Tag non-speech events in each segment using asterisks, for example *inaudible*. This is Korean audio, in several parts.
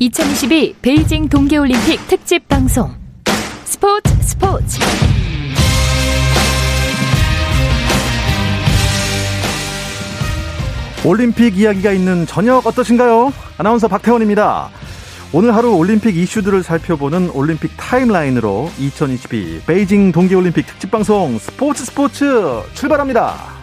2022 베이징 동계올림픽 특집 방송 스포츠 스포츠 올림픽 이야기가 있는 저녁 어떠신가요? 아나운서 박태원입니다. 오늘 하루 올림픽 이슈들을 살펴보는 올림픽 타임라인으로 2022 베이징 동계올림픽 특집 방송 스포츠 스포츠 출발합니다.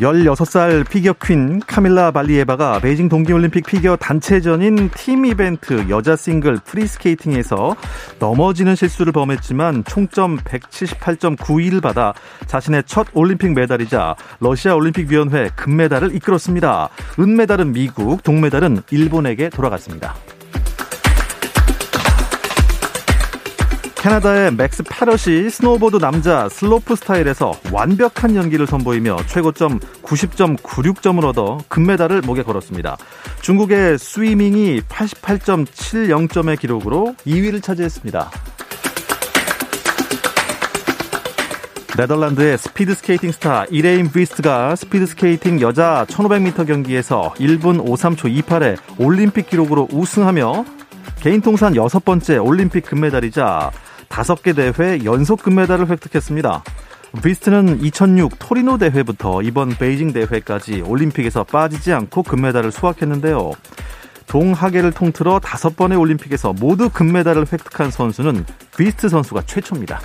16살 피겨 퀸 카밀라 발리에바가 베이징 동계올림픽 피겨 단체전인 팀 이벤트 여자 싱글 프리스케이팅에서 넘어지는 실수를 범했지만 총점 178.91을 받아 자신의 첫 올림픽 메달이자 러시아 올림픽위원회 금메달을 이끌었습니다. 은메달은 미국, 동메달은 일본에게 돌아갔습니다. 캐나다의 맥스 파럿이 스노우보드 남자 슬로프 스타일에서 완벽한 연기를 선보이며 최고점 90.96점을 얻어 금메달을 목에 걸었습니다. 중국의 쑤이밍이 88.70점의 기록으로 2위를 차지했습니다. 네덜란드의 스피드 스케이팅 스타 이레인 뷔스트가 스피드 스케이팅 여자 1500m 경기에서 1분 53초 28의 올림픽 기록으로 우승하며 개인 통산 여섯 번째 올림픽 금메달이자 다섯 개 대회 연속 금메달을 획득했습니다. 뷔스트는 2006 토리노 대회부터 이번 베이징 대회까지 올림픽에서 빠지지 않고 금메달을 수확했는데요. 동하계를 통틀어 다섯 번의 올림픽에서 모두 금메달을 획득한 선수는 뷔스트 선수가 최초입니다.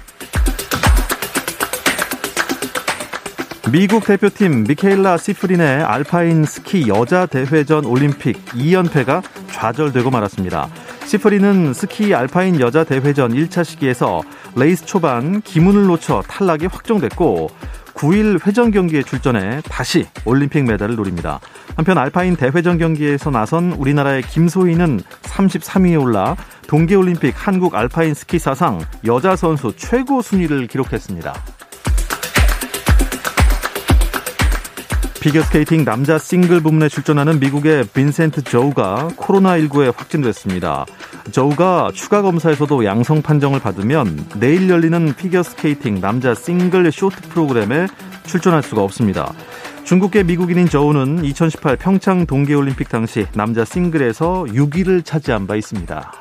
미국 대표팀 미케일라 시프린의 알파인 스키 여자 대회전 올림픽 2연패가 좌절되고 말았습니다. 시프린은 스키 알파인 여자 대회전 1차 시기에서 레이스 초반 기문을 놓쳐 탈락이 확정됐고 9일 회전 경기에 출전해 다시 올림픽 메달을 노립니다. 한편 알파인 대회전 경기에서 나선 우리나라의 김소희는 33위에 올라 동계올림픽 한국 알파인 스키 사상 여자 선수 최고 순위를 기록했습니다. 피겨스케이팅 남자 싱글 부문에 출전하는 미국의 빈센트 조우가 코로나19에 확진됐습니다. 조우가 추가 검사에서도 양성 판정을 받으면 내일 열리는 피겨스케이팅 남자 싱글 쇼트 프로그램에 출전할 수가 없습니다. 중국계 미국인인 저우는 2018 평창 동계올림픽 당시 남자 싱글에서 6위를 차지한 바 있습니다.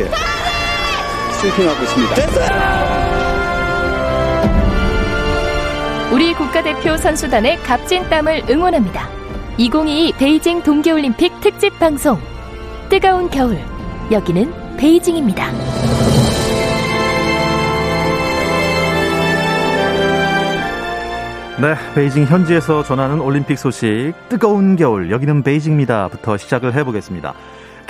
강하게 스위핑하고 있습니다. 우리 국가대표 선수단의 값진 땀을 응원합니다. 2022 베이징 동계올림픽 특집 방송 뜨거운 겨울 여기는 베이징입니다. 네, 베이징 현지에서 전하는 올림픽 소식 뜨거운 겨울 여기는 베이징입니다부터 시작을 해보겠습니다.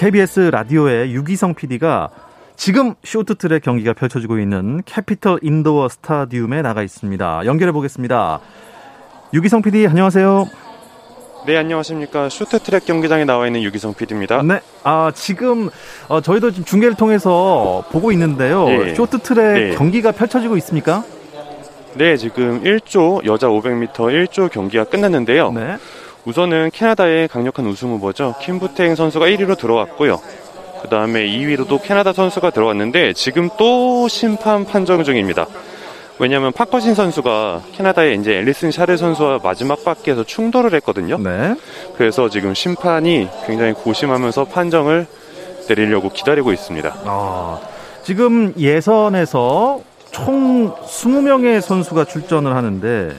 KBS 라디오의 유기성 PD가 지금 쇼트트랙 경기가 펼쳐지고 있는 캐피털 인도어 스타디움에 나가 있습니다. 연결해 보겠습니다. 유기성 PD 안녕하세요. 네, 안녕하십니까. 쇼트트랙 경기장에 나와 있는 유기성 PD입니다. 네, 아 지금 어, 저희도 지금 중계를 통해서 보고 있는데요. 네. 쇼트트랙 네. 경기가 펼쳐지고 있습니까? 네, 지금 1조 여자 500m 1조 경기가 끝났는데요. 네. 우선은 캐나다의 강력한 우승 후보죠. 킴부탱 선수가 1위로 들어왔고요. 그 다음에 2위로도 캐나다 선수가 들어왔는데 지금 또 심판 판정 중입니다. 왜냐하면 파커신 선수가 캐나다의 이제 앨리슨 샤르 선수와 마지막 바퀴에서 충돌을 했거든요. 네. 그래서 지금 심판이 굉장히 고심하면서 판정을 내리려고 기다리고 있습니다. 아, 지금 예선에서 총 20명의 선수가 출전을 하는데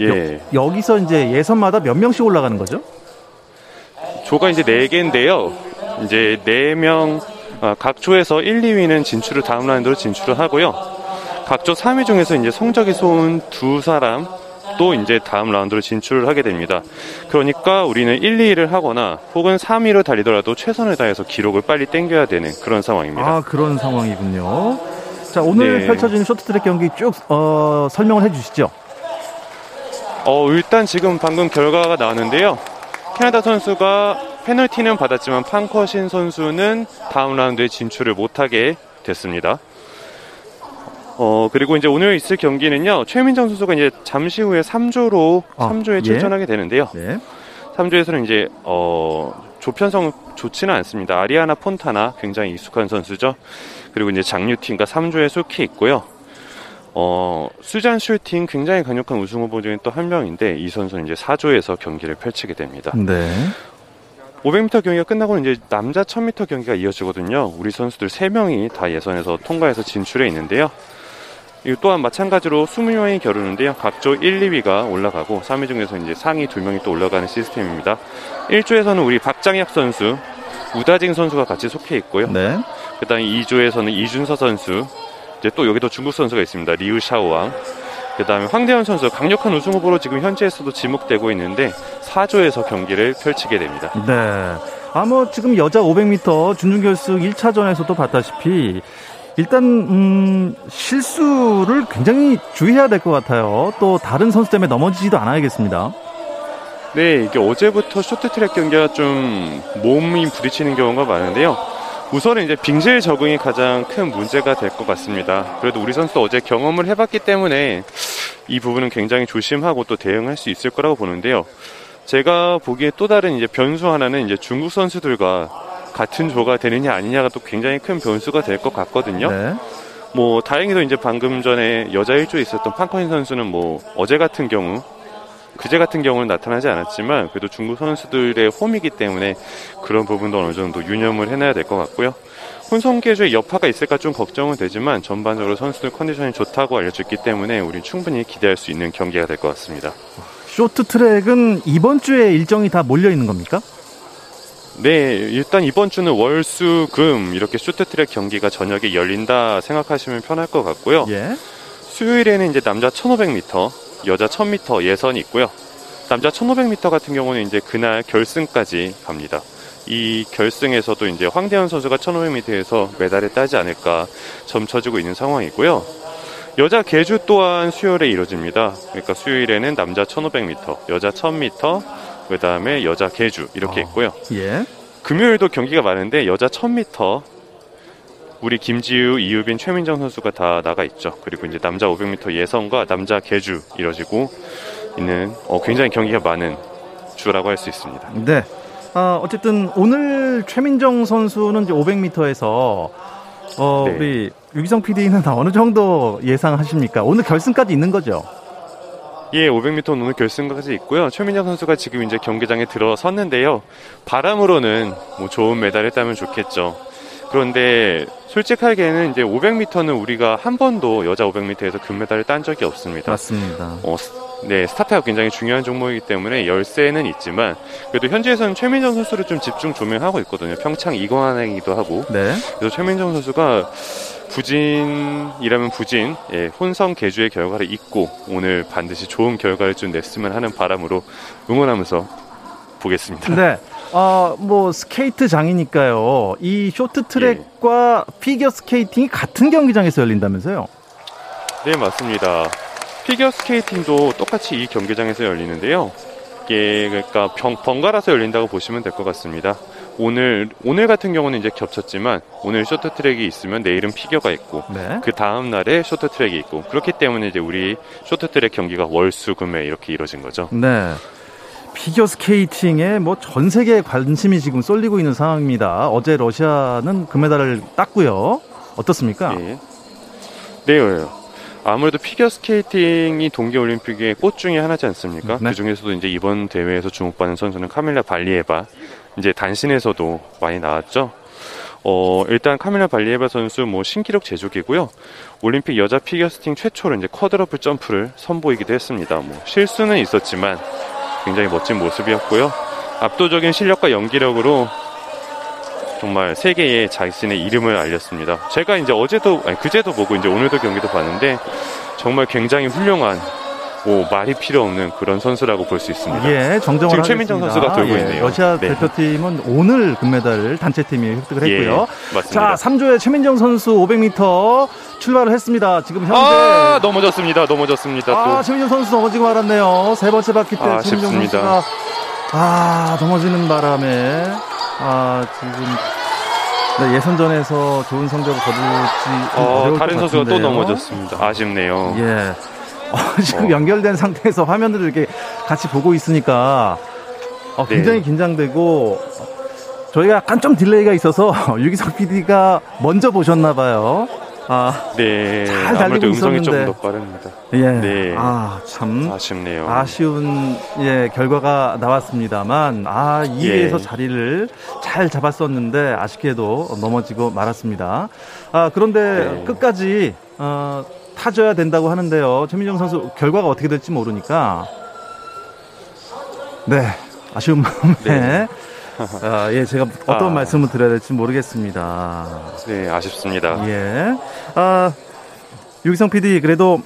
예. 여, 기서 이제 예선마다 몇 명씩 올라가는 거죠? 조가 이제 네 개인데요. 이제 네 명, 아, 각 조에서 1, 2위는 진출을 다음 라운드로 진출을 하고요. 각조 3위 중에서 이제 성적이 좋은 두 사람 또 이제 다음 라운드로 진출을 하게 됩니다. 그러니까 우리는 1, 2위를 하거나 혹은 3위로 달리더라도 최선을 다해서 기록을 빨리 땡겨야 되는 그런 상황입니다. 아, 그런 상황이군요. 자, 오늘 네. 펼쳐지는 쇼트트랙 경기 쭉 어, 설명을 해 주시죠. 어, 일단 지금 방금 결과가 나왔는데요. 캐나다 선수가 페널티는 받았지만 판커신 선수는 다음 라운드에 진출을 못하게 됐습니다. 어, 그리고 이제 오늘 있을 경기는요, 최민정 선수가 이제 잠시 후에 3조로, 아, 3조에 예. 출전하게 되는데요. 네. 3조에서는 이제, 어, 조편성 좋지는 않습니다. 아리아나 폰타나 굉장히 익숙한 선수죠. 그리고 이제 장유팀과 3조에 속해 있고요. 어, 수잔 슈팅 굉장히 강력한 우승 후보 중에 또 한 명인데 이 선수는 이제 4조에서 경기를 펼치게 됩니다. 네. 500m 경기가 끝나고는 이제 남자 1000m 경기가 이어지거든요. 우리 선수들 3명이 다 예선에서 통과해서 진출해 있는데요. 이 또한 마찬가지로 20명이 겨루는데요. 각조 1, 2위가 올라가고 3위 중에서 이제 상위 2명이 또 올라가는 시스템입니다. 1조에서는 우리 박장혁 선수, 우다징 선수가 같이 속해 있고요. 네. 그다음에 2조에서는 이준서 선수, 이제 또 여기도 중국 선수가 있습니다. 리우 샤오왕. 그 다음에 황대현 선수 강력한 우승 후보로 지금 현지에서도 지목되고 있는데 4조에서 경기를 펼치게 됩니다. 네. 아, 뭐, 지금 여자 500m 준중결승 1차전에서도 봤다시피 일단 음, 실수를 굉장히 주의해야 될 것 같아요. 또 다른 선수 때문에 넘어지지도 않아야겠습니다. 네, 이게 어제부터 쇼트트랙 경기가 좀 몸이 부딪히는 경우가 많은데요. 우선은 이제 빙질 적응이 가장 큰 문제가 될 것 같습니다. 그래도 우리 선수 어제 경험을 해봤기 때문에 이 부분은 굉장히 조심하고 또 대응할 수 있을 거라고 보는데요. 제가 보기에 또 다른 이제 변수 하나는 이제 중국 선수들과 같은 조가 되느냐 아니냐가 또 굉장히 큰 변수가 될 것 같거든요. 네. 뭐 다행히도 이제 방금 전에 여자 1조에 있었던 판커인 선수는 뭐 어제 같은 경우 그제 같은 경우는 나타나지 않았지만 그래도 중국 선수들의 홈이기 때문에 그런 부분도 어느 정도 유념을 해놔야 될 것 같고요. 혼성 계주의 여파가 있을까 좀 걱정은 되지만 전반적으로 선수들 컨디션이 좋다고 알려졌기 때문에 우리 충분히 기대할 수 있는 경기가 될 것 같습니다. 쇼트 트랙은 이번 주에 일정이 다 몰려 있는 겁니까? 네, 일단 이번 주는 월, 수, 금 이렇게 쇼트트랙 경기가 저녁에 열린다 생각하시면 편할 것 같고요. 예. 수요일에는 이제 남자 1500m, 여자 1000m 예선이 있고요. 남자 1500m 같은 경우는 이제 그날 결승까지 갑니다. 이 결승에서도 이제 황대현 선수가 1500m에서 메달을 따지 않을까 점쳐지고 있는 상황이고요. 여자 계주 또한 수요일에 이루어집니다. 그러니까 수요일에는 남자 1500m, 여자 1000m, 그 다음에 여자 계주 이렇게 어, 있고요. 예. 금요일도 경기가 많은데 여자 1000m 우리 김지우, 이유빈, 최민정 선수가 다 나가 있죠. 그리고 이제 남자 500m 예선과 남자 계주 이뤄지고 있는 어, 굉장히 경기가 많은 주라고 할 수 있습니다. 네. 어, 어쨌든 오늘 최민정 선수는 이제 500m에서 어, 네. 우리 유기성 PD는 *laughs* 어느 정도 예상하십니까? 오늘 결승까지 있는 거죠? 예, 500m 오늘 결승까지 있고요. 최민정 선수가 지금 이제 경기장에 들어섰는데요. 바람으로는 뭐 좋은 메달을 따면 좋겠죠. 그런데 솔직하게는 이제 500m는 우리가 한 번도 여자 500m에서 금메달을 딴 적이 없습니다. 맞습니다. 어, 네, 스타트가 굉장히 중요한 종목이기 때문에 열세는 있지만 그래도 현지에서는 최민정 선수를 좀 집중 조명하고 있거든요. 평창 이관왕이기도 하고. 네. 그래서 최민정 선수가 부진이라면 부진, 예, 혼성 개주의 결과를 잊고 오늘 반드시 좋은 결과를 좀 냈으면 하는 바람으로 응원하면서 보겠습니다. 네. 어, 뭐 스케이트 장이니까요. 이 쇼트트랙과 예. 피겨 스케이팅이 같은 경기장에서 열린다면서요? 네, 맞습니다. 피겨 스케이팅도 똑같이 이 경기장에서 열리는데요. 이게 그러니까 병, 번갈아서 열린다고 보시면 될 것 같습니다. 오늘 오늘 같은 경우는 이제 겹쳤지만 오늘 쇼트트랙이 있으면 내일은 피겨가 있고 네. 그 다음 날에 쇼트트랙이 있고 그렇기 때문에 이제 우리 쇼트트랙 경기가 월수금에 이렇게 이루어진 거죠. 네. 피겨 스케이팅에 뭐 전 세계 관심이 지금 쏠리고 있는 상황입니다. 어제 러시아는 금메달을 땄고요. 어떻습니까? 네. 네. 아무래도 피겨 스케이팅이 동계 올림픽의 꽃 중에 하나지 않습니까? 네. 그 중에서도 이제 이번 대회에서 주목받는 선수는 카밀라 발리예바. 이제 단신에서도 많이 나왔죠. 어, 일단 카밀라 발리예바 선수 뭐 신기록 제조기고요. 올림픽 여자 피겨스팅 최초로 이제 쿼드러플 점프를 선보이기도 했습니다. 뭐 실수는 있었지만 굉장히 멋진 모습이었고요. 압도적인 실력과 연기력으로 정말 세계에 자신의 이름을 알렸습니다. 제가 이제 어제도 아니 그제도 보고 이제 오늘도 경기도 봤는데 정말 굉장히 훌륭한 뭐 말이 필요 없는 그런 선수라고 볼 수 있습니다. 예, 정정을 지금 최민정 선수가 돌고 예, 있네요. 러시아 네. 대표팀은 오늘 금메달 단체팀이 획득을 예, 했고요. 예, 맞습니다. 자, 3조의 최민정 선수 500m 출발을 했습니다. 지금 현재 아, 넘어졌습니다. 넘어졌습니다. 아, 또. 최민정 선수 넘어지고 말았네요. 세 번째 바퀴 때 아, 최민정 선수가 아, 넘어지는 바람에, 아, 지금, 네, 예선전에서 좋은 성적을 거둘지 어, 다른 선수가 또 넘어졌습니다. 아쉽네요. 예. 어, *laughs* 지금 어. 연결된 상태에서 화면들을 이렇게 같이 보고 있으니까 어, 굉장히 네. 긴장되고 저희가 약간 좀 delay가 있어서 *laughs* 유기석 PD가 먼저 보셨나 봐요. 아, 네. 잘 달리고 음성이 좀더 빠릅니다. 예. 네. 아, 참 아쉽네요. 아쉬운 예, 결과가 나왔습니다만 아, 2위에서 예. 자리를 잘 잡았었는데 아쉽게도 넘어지고 말았습니다. 아, 그런데 네. 끝까지 어, 타줘야 된다고 하는데요. 최민정 선수 결과가 어떻게 될지 모르니까 네. 아쉬운 마음에 네. 아, 예, 제가 어떤 아. 말씀을 드려야 될지 모르겠습니다. 네, 아쉽습니다. 예. 아, 유기성 PD, 그래도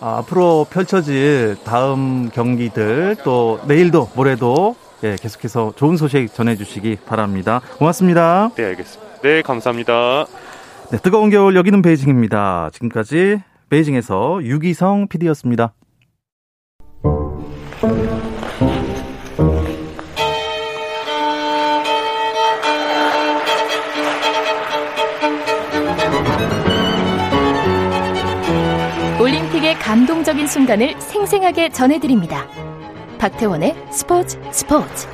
아, 앞으로 펼쳐질 다음 경기들 또 내일도 모레도 예, 계속해서 좋은 소식 전해주시기 바랍니다. 고맙습니다. 네, 알겠습니다. 네, 감사합니다. 네, 뜨거운 겨울 여기는 베이징입니다. 지금까지 베이징에서 유기성 PD였습니다. 감동적인 순간을 생생하게 전해드립니다. 박태원의 스포츠 스포츠.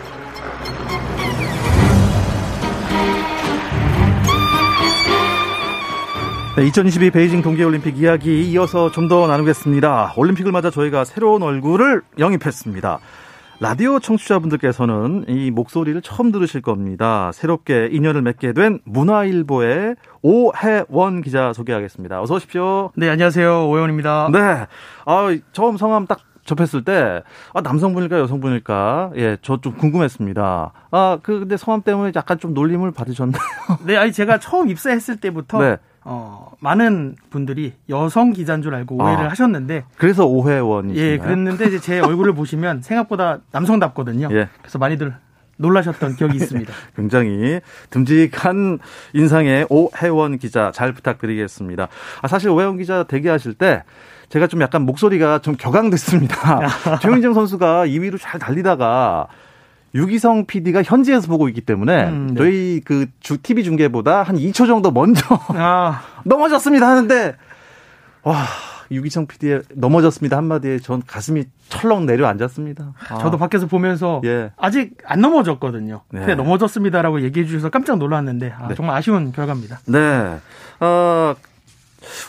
네, 2022 베이징 동계올림픽 이야기 이어서 좀 더 나누겠습니다. 올림픽을 맞아 저희가 새로운 얼굴을 영입했습니다. 라디오 청취자분들께서는 이 목소리를 처음 들으실 겁니다. 새롭게 인연을 맺게 된 문화일보의 오해원 기자 소개하겠습니다. 어서 오십시오. 네, 안녕하세요. 오해원입니다. 네. 아, 처음 성함 딱 접했을 때, 아, 남성분일까, 여성분일까, 예, 저 좀 궁금했습니다. 아, 그, 근데 성함 때문에 약간 좀 놀림을 받으셨나요? 네, 아니, 제가 처음 입사했을 때부터, 네. 어, 많은 분들이 여성 기자인 줄 알고 오해를 아, 하셨는데 그래서 오해원이 예, 그랬는데 이제 제 얼굴을 보시면 *laughs* 생각보다 남성답거든요. 예. 그래서 많이들 놀라셨던 기억이 있습니다. *laughs* 굉장히 듬직한 인상의 오해원 기자 잘 부탁드리겠습니다. 아, 사실 오해원 기자 대기하실 때 제가 좀 약간 목소리가 좀 격앙됐습니다. *laughs* 최민정 선수가 2위로 잘 달리다가 유기성 PD가 현지에서 보고 있기 때문에 음, 네. 저희 그 주 TV 중계보다 한 2초 정도 먼저 아. *laughs* 넘어졌습니다 하는데 와 유기성 PD의 넘어졌습니다 한마디에 전 가슴이 철렁 내려앉았습니다. 아. 저도 밖에서 보면서 예. 아직 안 넘어졌거든요. 네. 근데 넘어졌습니다라고 얘기해 주셔서 깜짝 놀랐는데 아, 네. 정말 아쉬운 결과입니다. 네. 어,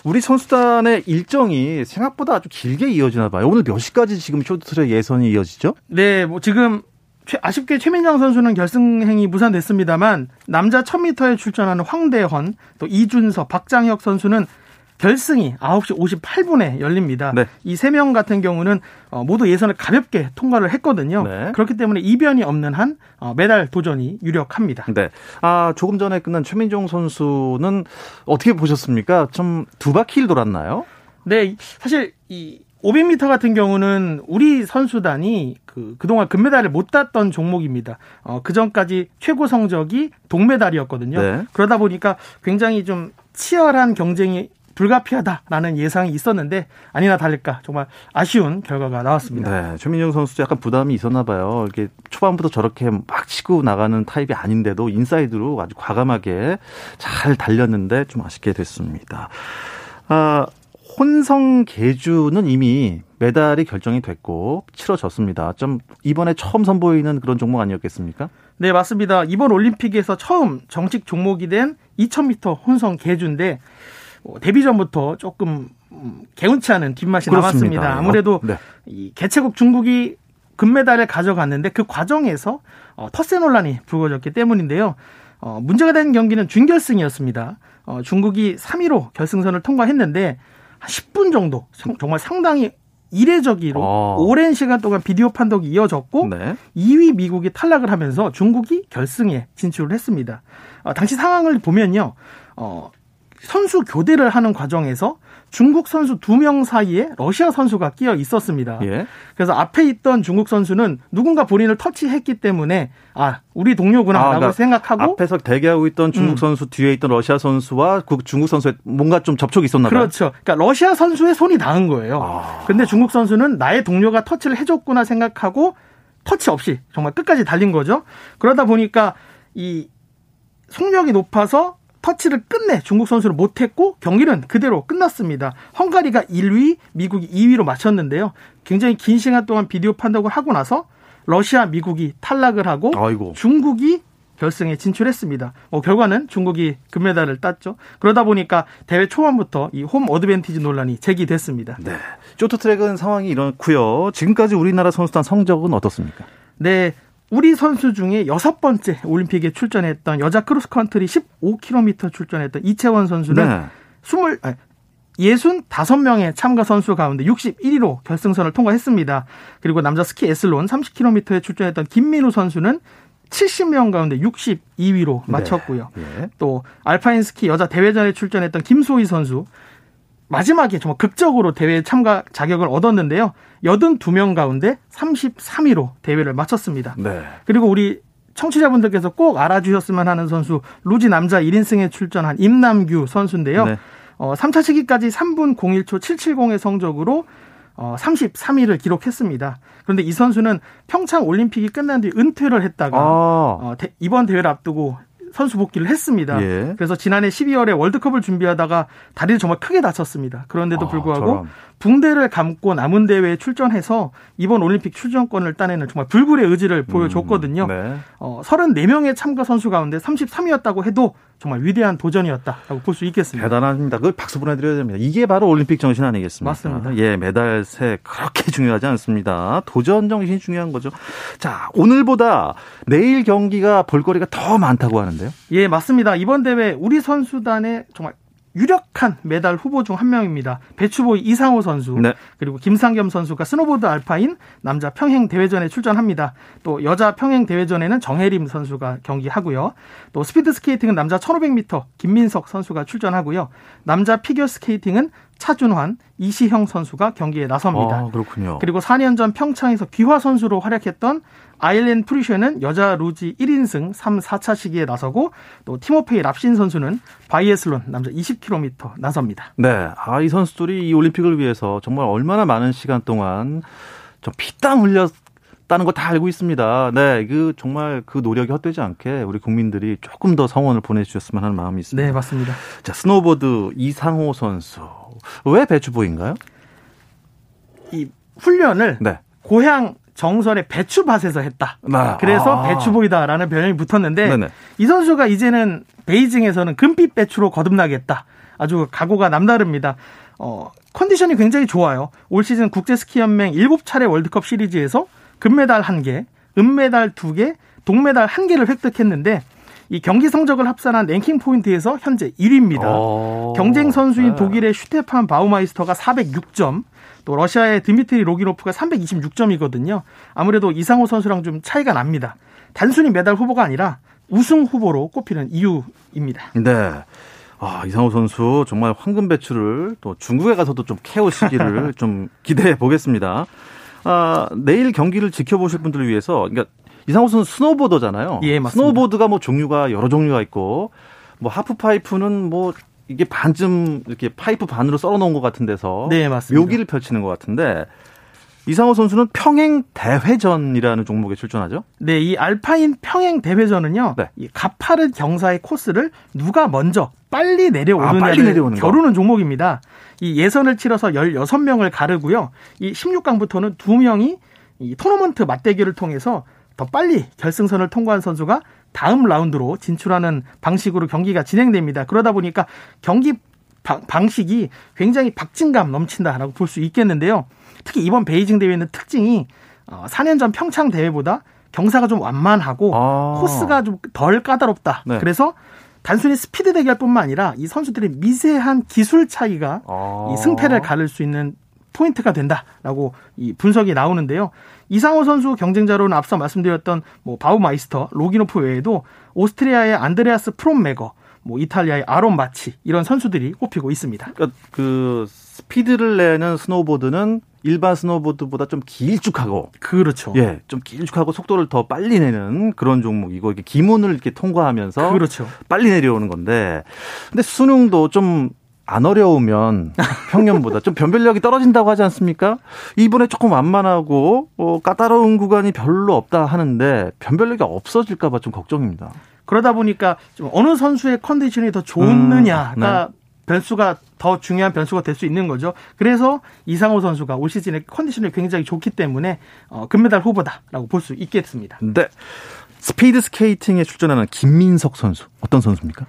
우리 선수단의 일정이 생각보다 아주 길게 이어지나 봐요. 오늘 몇 시까지 지금 쇼트트랙 예선이 이어지죠? 네, 뭐 지금 아쉽게 최민정 선수는 결승행이 무산됐습니다만 남자 1000m에 출전하는 황대헌, 또 이준서, 박장혁 선수는 결승이 9시 58분에 열립니다. 네. 이세 명 같은 경우는 어, 모두 예선을 가볍게 통과를 했거든요. 네. 그렇기 때문에 이변이 없는 한 어, 메달 도전이 유력합니다. 네. 아, 조금 전에 끝난 최민정 선수는 어떻게 보셨습니까? 좀 두 바퀴를 돌았나요? 네. 사실 이 500m 같은 경우는 우리 선수단이 그 그동안 금메달을 못 땄던 종목입니다. 어, 그 전까지 최고 성적이 동메달이었거든요. 네. 그러다 보니까 굉장히 좀 치열한 경쟁이 불가피하다라는 예상이 있었는데 아니나 다를까 정말 아쉬운 결과가 나왔습니다. 네, 최민정 선수도 약간 부담이 있었나 봐요. 이렇게 초반부터 저렇게 막 치고 나가는 타입이 아닌데도 인사이드로 아주 과감하게 잘 달렸는데 좀 아쉽게 됐습니다. 아, 혼성 계주는 이미 메달이 결정이 됐고 치러졌습니다. 좀 이번에 처음 선보이는 그런 종목 아니었겠습니까? 네, 맞습니다. 이번 올림픽에서 처음 정식 종목이 된 2000m 혼성 계주인데 뭐 데뷔 전부터 조금 음, 개운치 않은 뒷맛이 그렇습니다. 남았습니다. 아무래도 어, 네. 이 개최국 중국이 금메달을 가져갔는데 그 과정에서 어, 텃세 논란이 불거졌기 때문인데요. 어, 문제가 된 경기는 준결승이었습니다. 어, 중국이 3위로 결승선을 통과했는데 한 10분 정도 정말 상당히 이례적으로 어. 오랜 시간 동안 비디오 판독이 이어졌고 네. 2위 미국이 탈락을 하면서 중국이 결승에 진출을 했습니다. 어, 당시 상황을 보면요. 어, 선수 교대를 하는 과정에서 중국 선수 두 명 사이에 러시아 선수가 끼어 있었습니다. 예. 그래서 앞에 있던 중국 선수는 누군가 본인을 터치했기 때문에 아 우리 동료구나라고 아, 그러니까 생각하고 앞에서 대기하고 있던 중국 음. 선수 뒤에 있던 러시아 선수와 그 중국 선수의 뭔가 좀 접촉이 있었나 봐요. 그렇죠. 그러니까 러시아 선수의 손이 닿은 거예요. 아. 근데 중국 선수는 나의 동료가 터치를 해줬구나 생각하고 터치 없이 정말 끝까지 달린 거죠. 그러다 보니까 이 속력이 높아서 터치를 끝내 중국 선수를 못했고 경기는 그대로 끝났습니다. 헝가리가 1위, 미국이 2위로 마쳤는데요. 굉장히 긴 시간 동안 비디오 판독을 하고 나서 러시아, 미국이 탈락을 하고 아이고. 중국이 결승에 진출했습니다. 뭐 결과는 중국이 금메달을 땄죠. 그러다 보니까 대회 초반부터 이 홈 어드밴티지 논란이 제기됐습니다. 네. 쇼트트랙은 상황이 이렇고요. 지금까지 우리나라 선수단 성적은 어떻습니까? 네. 우리 선수 중에 여섯 번째 올림픽에 출전했던 여자 크로스컨트리 15km 출전했던 이채원 선수는 네. 20, 아니, 65명의 참가 선수 가운데 61위로 결승선을 통과했습니다. 그리고 남자 스키애슬론 30km에 출전했던 김민우 선수는 70명 가운데 62위로 마쳤고요. 네. 네. 또 알파인 스키 여자 대회전에 출전했던 김소희 선수 마지막에 정말 극적으로 대회 참가 자격을 얻었는데요. 82명 가운데 33위로 대회를 마쳤습니다. 네. 그리고 우리 청취자분들께서 꼭 알아주셨으면 하는 선수 루지 남자 1인승에 출전한 임남규 선수인데요. 네. 어, 3차 시기까지 3분 01초 770의 성적으로 어, 33위를 기록했습니다. 그런데 이 선수는 평창 올림픽이 끝난 뒤 은퇴를 했다가 아. 어, 대, 이번 대회를 앞두고 선수 복귀를 했습니다. 예. 그래서 지난해 12월에 월드컵을 준비하다가 다리를 정말 크게 다쳤습니다. 그런데도 아, 불구하고 아, 붕대를 감고 남은 대회에 출전해서 이번 올림픽 출전권을 따내는 정말 불굴의 의지를 보여줬거든요. 음, 네. 어, 34명의 참가 선수 가운데 33위였다고 해도 정말 위대한 도전이었다라고 볼 수 있겠습니다. 대단합니다. 그걸 박수 보내드려야 됩니다. 이게 바로 올림픽 정신 아니겠습니까? 맞습니다. 예, 메달세 그렇게 중요하지 않습니다. 도전 정신이 중요한 거죠. 자, 오늘보다 내일 경기가 볼거리가 더 많다고 하는데요. 예, 맞습니다. 이번 대회 우리 선수단의 정말 유력한 메달 후보 중 한 명입니다. 배추보이 이상호 선수 네. 그리고 김상겸 선수가 스노보드 알파인 남자 평행 대회전에 출전합니다. 또 여자 평행 대회전에는 정해림 선수가 경기하고요. 또 스피드 스케이팅은 남자 1500m 김민석 선수가 출전하고요. 남자 피겨 스케이팅은 차준환, 이시형 선수가 경기에 나섭니다. 아, 그렇군요. 그리고 4년 전 평창에서 귀화 선수로 활약했던 아일린 프리쉐는 여자 루지 1인승 3, 4차 시기에 나서고 또 티모페이 랍신 선수는 바이애슬론 남자 20km 나섭니다. 네. 아, 이 선수들이 이 올림픽을 위해서 정말 얼마나 많은 시간 동안 좀 피땀 흘렸다는 거 다 알고 있습니다. 네, 그 정말 그 노력이 헛되지 않게 우리 국민들이 조금 더 성원을 보내주셨으면 하는 마음이 있습니다. 네, 맞습니다. 자, 스노보드 이상호 선수 왜 배추보인가요? 이 훈련을 네. 고향 정선의 배추밭에서 했다. 아. 그래서 아. 배추보이다라는 별명이 붙었는데 네네. 이 선수가 이제는 베이징에서는 금빛 배추로 거듭나겠다. 아주 각오가 남다릅니다. 어, 컨디션이 굉장히 좋아요. 올 시즌 국제스키연맹 7차례 월드컵 시리즈에서 금메달 1개, 은메달 2개, 동메달 1개를 획득했는데 이 경기 성적을 합산한 랭킹 포인트에서 현재 1위입니다. 오. 경쟁 선수인 네. 독일의 슈테판 바우마이스터가 406점, 또 러시아의 드미트리 로기노프가 326점이거든요. 아무래도 이상호 선수랑 좀 차이가 납니다. 단순히 메달 후보가 아니라 우승 후보로 꼽히는 이유입니다. 네. 아, 이상호 선수 정말 황금 배추를 또 중국에 가서도 좀 캐오시기를 *laughs* 좀 기대해 보겠습니다. 아, 내일 경기를 지켜보실 분들을 위해서 그러니까 이상호 선수 스노보더잖아요. 예, 맞습니다. 스노보드가 뭐 종류가 여러 종류가 있고 뭐 하프 파이프는 뭐 이게 반쯤 이렇게 파이프 반으로 썰어 놓은 것 같은 데서 네, 맞습니다. 묘기를 펼치는 것 같은데 이상호 선수는 평행 대회전이라는 종목에 출전하죠? 네, 이 알파인 평행 대회전은요. 네. 이 가파른 경사의 코스를 누가 먼저 빨리 내려오느냐를 아, 겨루는 종목입니다. 이 예선을 치러서 16명을 가르고요. 이 16강부터는 2명이 이 토너먼트 맞대결을 통해서 더 빨리 결승선을 통과한 선수가 다음 라운드로 진출하는 방식으로 경기가 진행됩니다. 그러다 보니까 경기 방식이 굉장히 박진감 넘친다라고 볼 수 있겠는데요. 특히 이번 베이징 대회는 특징이 4년 어, 전 평창 대회보다 경사가 좀 완만하고 아. 코스가 좀 덜 까다롭다. 네. 그래서 단순히 스피드 대결뿐만 아니라 이 선수들의 미세한 기술 차이가 아. 이 승패를 가를 수 있는 포인트가 된다라고 이 분석이 나오는데요. 이상호 선수 경쟁자로는 앞서 말씀드렸던 뭐 바우마이스터, 로기노프 외에도 오스트리아의 안드레아스 프롬메거, 뭐 이탈리아의 아론 마치 이런 선수들이 꼽히고 있습니다. 그러니까 그 스피드를 내는 스노보드는 일반 스노보드보다 좀 길쭉하고 그렇죠. 예, 좀 길쭉하고 속도를 더 빨리 내는 그런 종목이고 이게 기문을 이렇게 통과하면서 그렇죠. 빨리 내려오는 건데 근데 수능도 좀 안 어려우면 *laughs* 평년보다 좀 변별력이 떨어진다고 하지 않습니까? 이번에 조금 완만하고 어, 까다로운 구간이 별로 없다 하는데 변별력이 없어질까봐 좀 걱정입니다. 그러다 보니까 좀 어느 선수의 컨디션이 더 좋느냐가 음, 네. 변수가 더 중요한 변수가 될 수 있는 거죠. 그래서 이상호 선수가 올 시즌에 컨디션이 굉장히 좋기 때문에 어, 금메달 후보다라고 볼 수 있겠습니다. 네. 스피드 스케이팅에 출전하는 김민석 선수 어떤 선수입니까?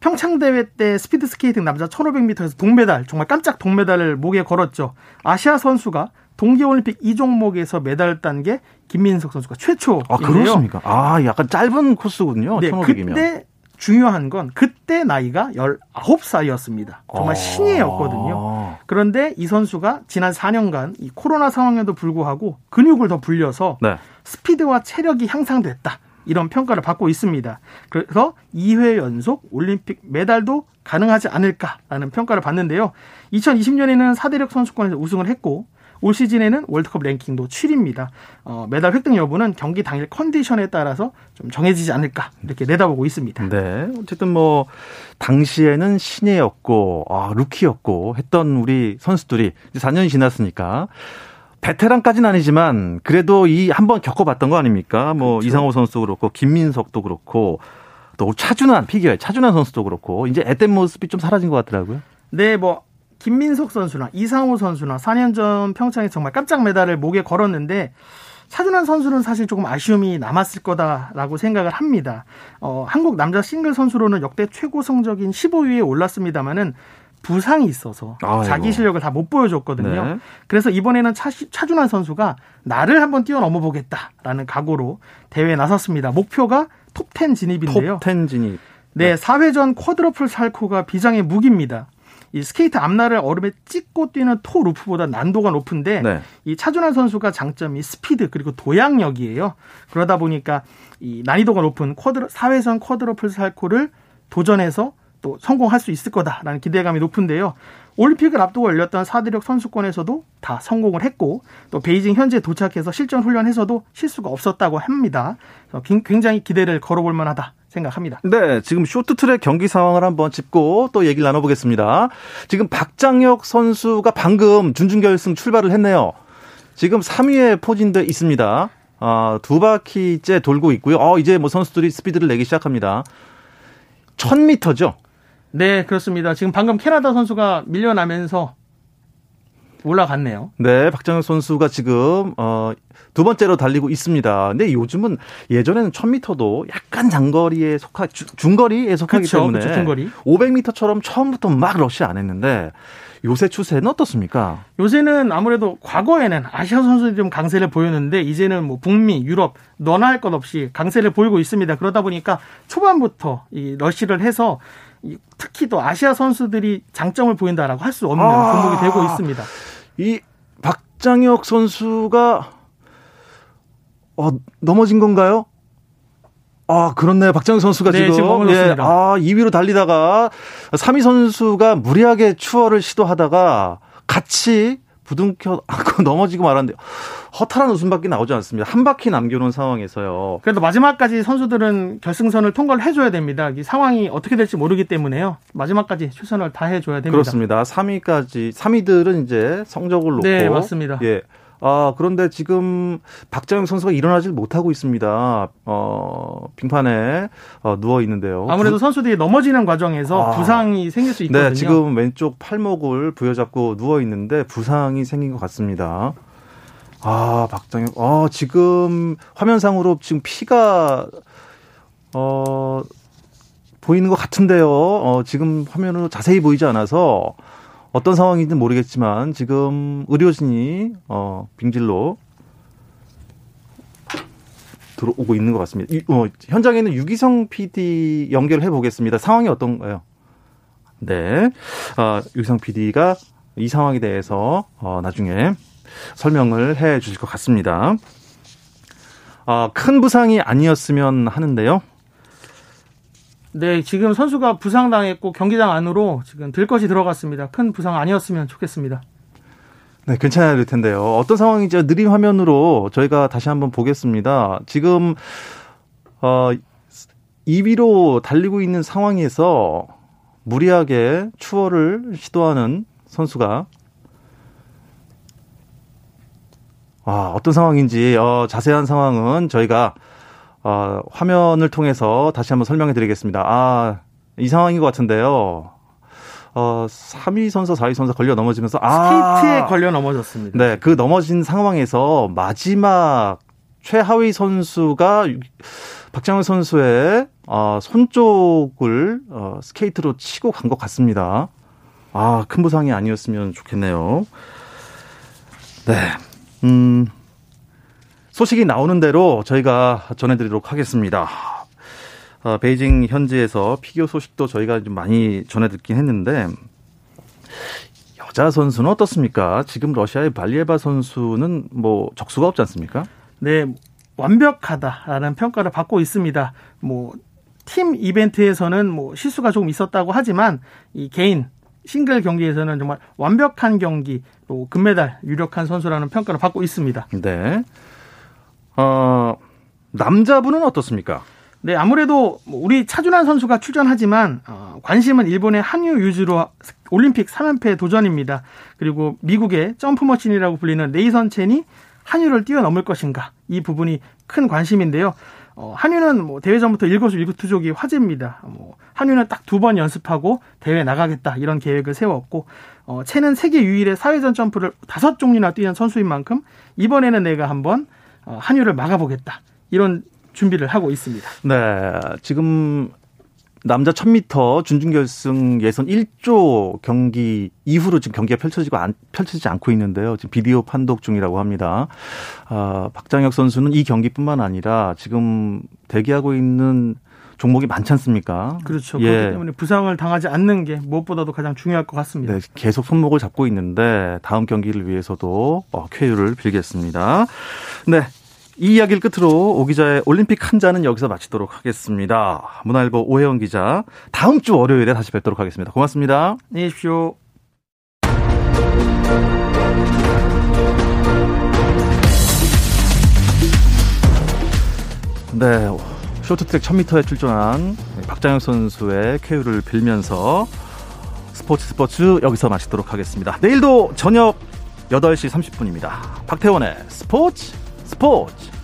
평창 대회 때 스피드 스케이팅 남자 1500m에서 동메달 정말 깜짝 동메달을 목에 걸었죠. 아시아 선수가 동계올림픽 이 종목에서 메달 딴 게 김민석 선수가 최초인데요. 아 그렇습니까? 아 약간 짧은 코스군요. 네, 1500이면. 그때 중요한 건 그때 나이가 19살이었습니다. 정말 아. 신예였거든요. 그런데 이 선수가 지난 4년간 이 코로나 상황에도 불구하고 근육을 더 불려서 네. 스피드와 체력이 향상됐다. 이런 평가를 받고 있습니다. 그래서 2회 연속 올림픽 메달도 가능하지 않을까라는 평가를 받는데요. 2020년에는 4대력 선수권에서 우승을 했고 올 시즌에는 월드컵 랭킹도 7위입니다. 어, 메달 획득 여부는 경기 당일 컨디션에 따라서 좀 정해지지 않을까 이렇게 내다보고 있습니다. 네, 어쨌든 뭐 당시에는 신예였고 아, 루키였고 했던 우리 선수들이 이제 4년이 지났으니까 베테랑까지는 아니지만 그래도 이 한번 겪어봤던 거 아닙니까? 뭐 그렇죠. 이상호 선수도 그렇고 김민석도 그렇고 또 차준환 피겨의 차준환 선수도 그렇고 이제 앳된 모습이 좀 사라진 것 같더라고요. 네, 뭐 김민석 선수나 이상호 선수나 4년 전 평창에 정말 깜짝 메달을 목에 걸었는데 차준환 선수는 사실 조금 아쉬움이 남았을 거다라고 생각을 합니다. 어, 한국 남자 싱글 선수로는 역대 최고 성적인 15위에 올랐습니다마는 부상이 있어서 아이고. 자기 실력을 다 못 보여줬거든요. 네. 그래서 이번에는 차, 차준환 선수가 나를 한번 뛰어넘어 보겠다라는 각오로 대회에 나섰습니다. 목표가 톱10 진입인데요. 톱10 진입. 네, 4회전 쿼드러플 살코가 비장의 무기입니다. 이 스케이트 앞날을 얼음에 찍고 뛰는 토 루프보다 난도가 높은데 네. 이 차준환 선수가 장점이 스피드 그리고 도약력이에요. 그러다 보니까 이 난이도가 높은 쿼드 4회전 쿼드러플 살코를 도전해서 또 성공할 수 있을 거다라는 기대감이 높은데요. 올림픽을 앞두고 열렸던 사대륙 선수권에서도 다 성공을 했고 또 베이징 현재 도착해서 실전 훈련에서도 실수가 없었다고 합니다. 굉장히 기대를 걸어볼 만하다 생각합니다. 네, 지금 쇼트트랙 경기 상황을 한번 짚고 또 얘기를 나눠보겠습니다. 지금 박장혁 선수가 방금 준중결승 출발을 했네요. 지금 3위에 포진돼 있습니다. 아, 두 바퀴째 돌고 있고요. 어, 이제 뭐 선수들이 스피드를 내기 시작합니다. 1000m죠? 네, 그렇습니다. 지금 방금 캐나다 선수가 밀려나면서 올라갔네요. 네, 박정현 선수가 지금 어, 두 번째로 달리고 있습니다. 근데 요즘은 예전에는 1000m도 약간 장거리에 속하 중거리에 속하기 그쵸, 때문에 그쵸, 중거리. 500m처럼 처음부터 막 러시 안 했는데 요새 추세는 어떻습니까? 요새는 아무래도 과거에는 아시아 선수들이 좀 강세를 보였는데 이제는 뭐 북미, 유럽 너나 할 것 없이 강세를 보이고 있습니다. 그러다 보니까 초반부터 이 러시를 해서 특히 또 아시아 선수들이 장점을 보인다라고 할 수 없는 아, 종목이 되고 있습니다. 이 박장혁 선수가 어, 넘어진 건가요? 아, 그렇네요. 박정희 선수가 네, 지금, 예, 아, 2위로 달리다가 3위 선수가 무리하게 추월을 시도하다가 같이 부둥켜 안고 *laughs* 넘어지고 말았는데 허탈한 웃음밖에 나오지 않습니다. 한 바퀴 남겨놓은 상황에서요. 그래도 마지막까지 선수들은 결승선을 통과를 해줘야 됩니다. 이 상황이 어떻게 될지 모르기 때문에요. 마지막까지 최선을 다해줘야 됩니다. 그렇습니다. 3위까지 3위들은 이제 성적을 놓고 네 맞습니다. 예 아, 그런데 지금 박정영 선수가 일어나질 못하고 있습니다. 어, 빙판에 어, 누워 있는데요. 아무래도 선수들이 넘어지는 과정에서 아, 부상이 생길 수 있거든요. 네, 지금 왼쪽 팔목을 부여잡고 누워 있는데 부상이 생긴 것 같습니다. 아, 박정영. 어, 지금 화면상으로 지금 피가 어 보이는 것 같은데요. 어, 지금 화면으로 자세히 보이지 않아서 어떤 상황인지는 모르겠지만 지금 의료진이 어, 빙질로 들어오고 있는 것 같습니다. 이, 어, 현장에는 유기성 PD 연결해 보겠습니다. 상황이 어떤가요? 네, 어, 유기성 PD가 이 상황에 대해서 어, 나중에 설명을 해 주실 것 같습니다. 어, 큰 부상이 아니었으면 하는데요. 네, 지금 선수가 부상당했고 경기장 안으로 지금 들 것이 들어갔습니다. 큰 부상 아니었으면 좋겠습니다. 네, 괜찮아야 될 텐데요. 어떤 상황인지 느린 화면으로 저희가 다시 한번 보겠습니다. 지금 어 2위로 달리고 있는 상황에서 무리하게 추월을 시도하는 선수가 아, 어떤 상황인지 어, 자세한 상황은 저희가 어, 화면을 통해서 다시 한번 설명해 드리겠습니다. 아, 이 상황인 것 같은데요. 어, 3위 선수, 4위 선수 걸려 넘어지면서 아, 스케이트에 걸려 넘어졌습니다. 네, 그 넘어진 상황에서 마지막 최하위 선수가 박장훈 선수의 어, 손 쪽을 어, 스케이트로 치고 간 것 같습니다. 아, 큰 부상이 아니었으면 좋겠네요. 네. 음, 소식이 나오는 대로 저희가 전해드리도록 하겠습니다. 어, 베이징 현지에서 피겨 소식도 저희가 좀 많이 전해듣긴 했는데 여자 선수는 어떻습니까? 지금 러시아의 발리에바 선수는 뭐 적수가 없지 않습니까? 네, 완벽하다라는 평가를 받고 있습니다. 뭐 팀 이벤트에서는 뭐 실수가 조금 있었다고 하지만 이 개인 싱글 경기에서는 정말 완벽한 경기 또 금메달 유력한 선수라는 평가를 받고 있습니다. 네. 어, 남자분은 어떻습니까? 네, 아무래도 뭐 우리 차준환 선수가 출전하지만 어, 관심은 일본의 한유 유즈로 올림픽 3연패 도전입니다. 그리고 미국의 점프 머신이라고 불리는 네이선 첸이 한유를 뛰어넘을 것인가 이 부분이 큰 관심인데요. 어, 한유는 뭐 대회 전부터 일거수 일투족이 화제입니다. 뭐 한유는 딱 두 번 연습하고 대회 나가겠다 이런 계획을 세웠고 어, 채는 세계 유일의 사회전 점프를 다섯 종류나 뛰는 선수인 만큼 이번에는 내가 한번 어, 한유를 막아보겠다 이런 준비를 하고 있습니다. 네, 지금 남자 1000m 준중결승 예선 1조 경기 이후로 지금 경기가 펼쳐지고 안, 펼쳐지지 않고 있는데요. 지금 비디오 판독 중이라고 합니다. 아, 박장혁 선수는 이 경기뿐만 아니라 지금 대기하고 있는 종목이 많지 않습니까? 그렇죠. 예. 그렇기 때문에 부상을 당하지 않는 게 무엇보다도 가장 중요할 것 같습니다. 네, 계속 손목을 잡고 있는데 다음 경기를 위해서도 어, 쾌유를 빌겠습니다. 네, 이 이야기를 끝으로 오 기자의 올림픽 한 잔은 여기서 마치도록 하겠습니다. 문화일보 오혜원 기자, 다음 주 월요일에 다시 뵙도록 하겠습니다. 고맙습니다. 안녕히 계십시오. 네, 쇼트트랙 1000m에 출전한 박장혁 선수의 쾌유를 빌면서 스포츠 스포츠 여기서 마치도록 하겠습니다. 내일도 저녁 8시 30분입니다. 박태원의 스포츠 스포츠